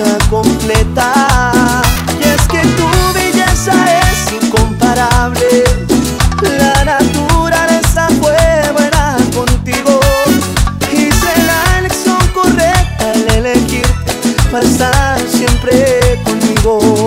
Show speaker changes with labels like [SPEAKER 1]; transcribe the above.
[SPEAKER 1] belleza completa. Y es que tu belleza es incomparable. La naturaleza fue buena contigo. Hice la elección correcta al elegir pasar siempre conmigo.